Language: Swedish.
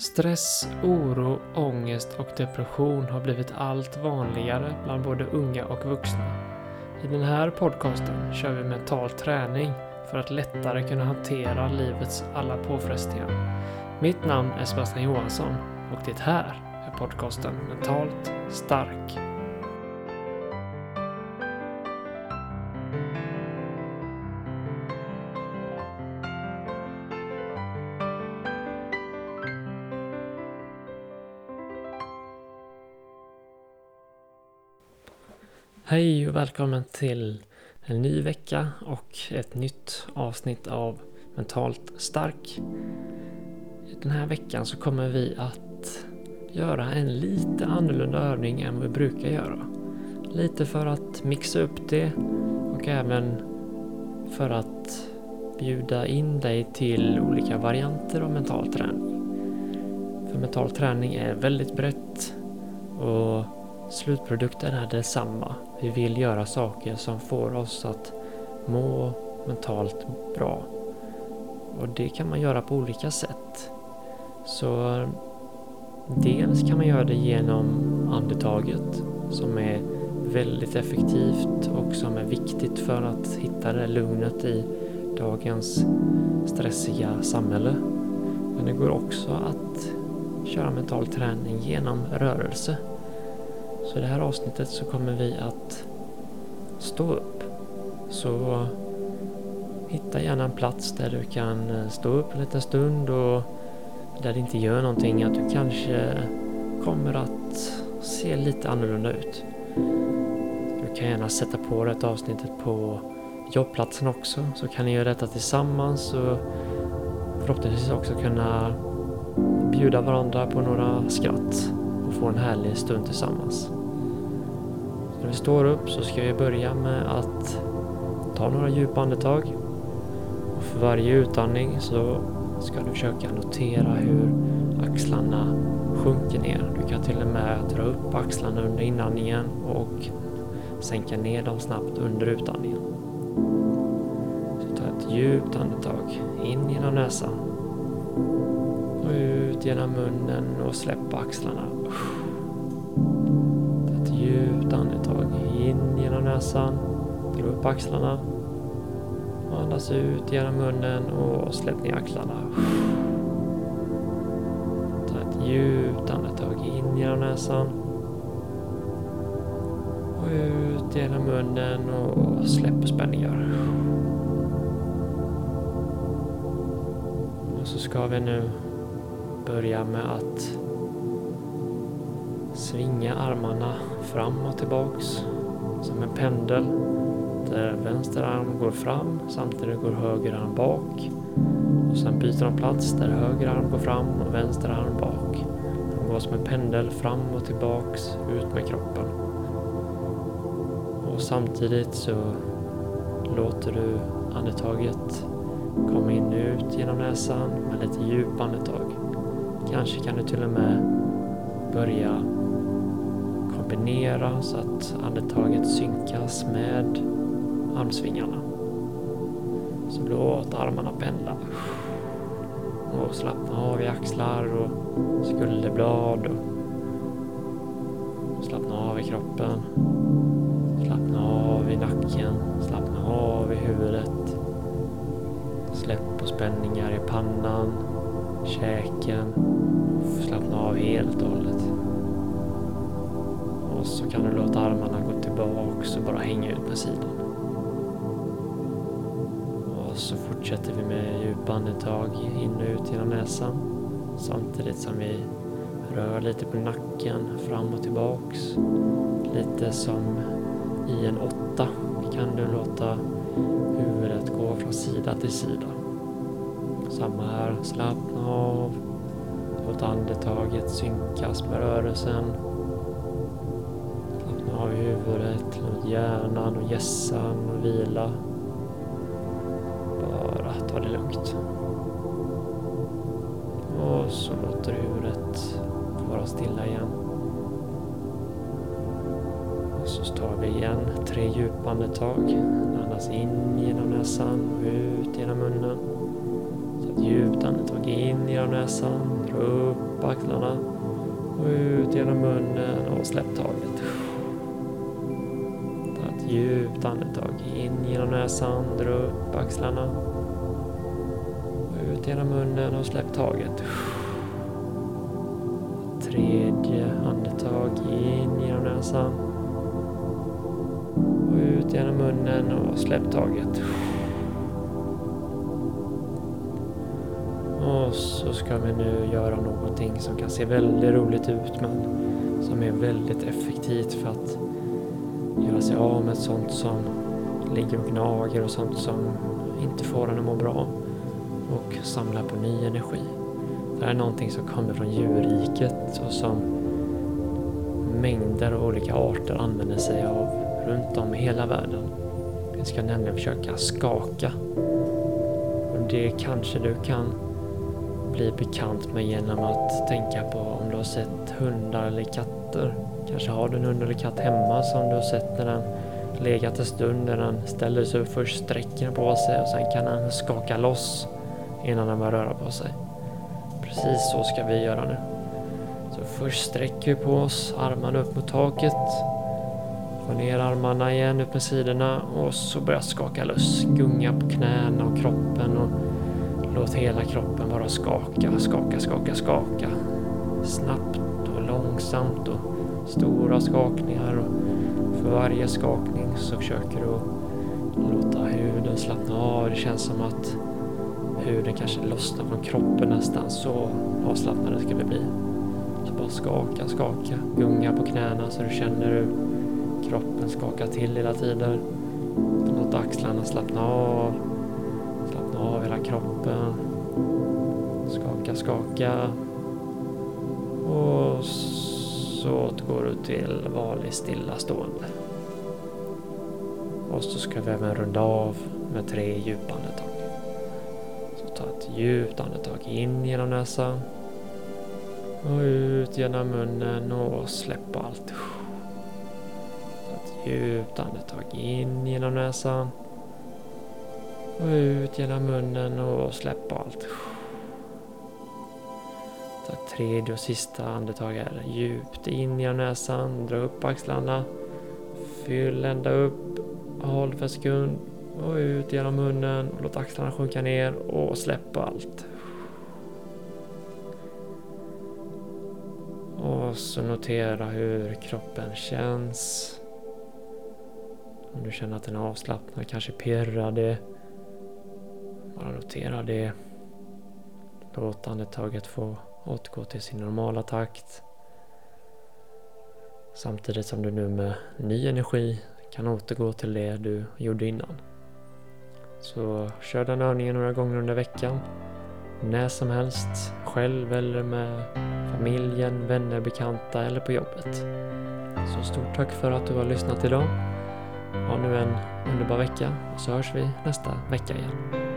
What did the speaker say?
Stress, oro, ångest och depression har blivit allt vanligare bland både unga och vuxna. I den här podcasten kör vi mental träning för att lättare kunna hantera livets alla påfrestningar. Mitt namn är Sebastian Johansson och det här är podcasten Mentalt stark. Hej och välkommen till en ny vecka och ett nytt avsnitt av Mentalt stark. Den här veckan så kommer vi att göra en lite annorlunda övning än vi brukar göra. Lite för att mixa upp det och även för att bjuda in dig till olika varianter av mental träning. För mental träning är väldigt brett och slutprodukten är detsamma. Vi vill göra saker som får oss att må mentalt bra. Och det kan man göra på olika sätt. Så dels kan man göra det genom andetaget som är väldigt effektivt och som är viktigt för att hitta det lugnet i dagens stressiga samhälle. Men det går också att köra mental träning genom rörelse. Så i det här avsnittet så kommer vi att stå upp. Så hitta gärna en plats där du kan eh, stå upp en liten stund och där det inte gör någonting att du kanske kommer att se lite annorlunda ut. Du kan gärna sätta på det avsnittet på jobbplatsen också så kan ni göra detta tillsammans och förhoppningsvis också kunna bjuda varandra på några skratt och få en härlig stund tillsammans. Så när vi står upp så ska vi börja med att ta några djupa andetag och för varje utandning så ska du försöka notera hur axlarna sjunker ner. Du kan till och med dra upp axlarna under inandningen och sänka ner dem snabbt under utandningen. Så ta ett djupt andetag in genom näsan och ut genom munnen och släpp axlarna. Ta ett djupt andetag in genom näsan, dra upp axlarna Andas ut genom munnen och släpp ner axlarna. Ta ett djupt andetag in genom näsan. Och ut genom munnen och släpp spänningar. Och så ska vi nu börja med att svinga armarna fram och tillbaks som en pendel där vänster arm går fram samtidigt går höger arm bak. Och sen byter de plats där höger arm går fram och vänster arm bak. De går som en pendel fram och tillbaks ut med kroppen. Och samtidigt så låter du andetaget komma in och ut genom näsan med lite djupa andetag. Kanske kan du till och med börja kombinera så att andetaget synkas med armsvingarna. Så låt armarna pendla. Och slappna av i axlar och skulderblad. Och slappna av i kroppen. Slappna av i nacken. Slappna av i huvudet. Släpp på spänningar i pannan, käken. Slappna av helt och hållet. Och så kan du låta armarna gå tillbaks och bara hänga ut med sidan. Och så fortsätter vi med djupa andetag in och ut genom näsan. Samtidigt som vi rör lite på nacken fram och tillbaks. Lite som i en åtta kan du låta huvudet gå från sida till sida. Samma här, slappna av. Låt andetaget synkas med rörelsen. Slappna av i huvudet, låt hjärnan och gässan vila Bara ta det lugnt. Och så låter du huvudet vara stilla igen. Och så tar vi igen tre djupa andetag. Andas in genom näsan och ut genom djupt andetag in genom näsan, dra upp axlarna. Och ut genom munnen och släpp taget. Ta ett djupt andetag in genom näsan, dra upp axlarna. Och ut genom munnen och släpp taget. Tredje andetag in genom näsan. Och ut genom munnen och släpp taget. Och så ska vi nu göra någonting som kan se väldigt roligt ut men som är väldigt effektivt för att göra sig av med sånt som ligger och gnager och sånt som inte får en att må bra och samla på ny energi. Det här är någonting som kommer från djurriket och som mängder av olika arter använder sig av runt om i hela världen. Vi ska nämligen försöka skaka. Och det kanske du kan bli bekant med genom att tänka på om du har sett hundar eller katter. Kanske har du en hund eller katt hemma som du har sett när den legat en stund när den ställer sig upp först sträcker på sig och sen kan den skaka loss innan den börjar röra på sig. Precis så ska vi göra nu. Så först sträcker vi på oss, armarna upp mot taket. Få ner armarna igen upp med sidorna och så börjar skaka loss. Gunga på knäna och kroppen och låt hela kroppen bara skaka, skaka, skaka, skaka. Snabbt och långsamt och stora skakningar. Och för varje skakning så försöker du låta huden slappna av. Det känns som att huden kanske lossnar från kroppen nästan. Så avslappnade ska vi bli. Så bara skaka, skaka. Gunga på knäna så du känner hur kroppen skakar till hela tiden. Låt axlarna slappna av. Av hela kroppen. Skaka, skaka. Och så återgår du till vanlig stillastående. Och så ska vi även runda av med tre djupa andetag. Så ta ett djupt andetag in genom näsan. Och ut genom munnen och släpp allt. Ta ett djupt andetag in genom näsan. Och ut genom munnen och släpp allt. Ta ett tredje och sista andetag här. Djupt in genom näsan. Dra upp axlarna. Fyll ända upp. Håll för en sekund. Och ut genom munnen. Låt axlarna sjunka ner och släpp allt. Och så notera hur kroppen känns. Om du känner att den är avslappnad, kanske pirrar det. Bara notera det. Låt andetaget få återgå till sin normala takt. Samtidigt som du nu med ny energi kan återgå till det du gjorde innan. Så kör den övningen några gånger under veckan. När som helst, själv eller med familjen, vänner, bekanta eller på jobbet. Så stort tack för att du har lyssnat idag. Ha nu en underbar vecka och så hörs vi nästa vecka igen.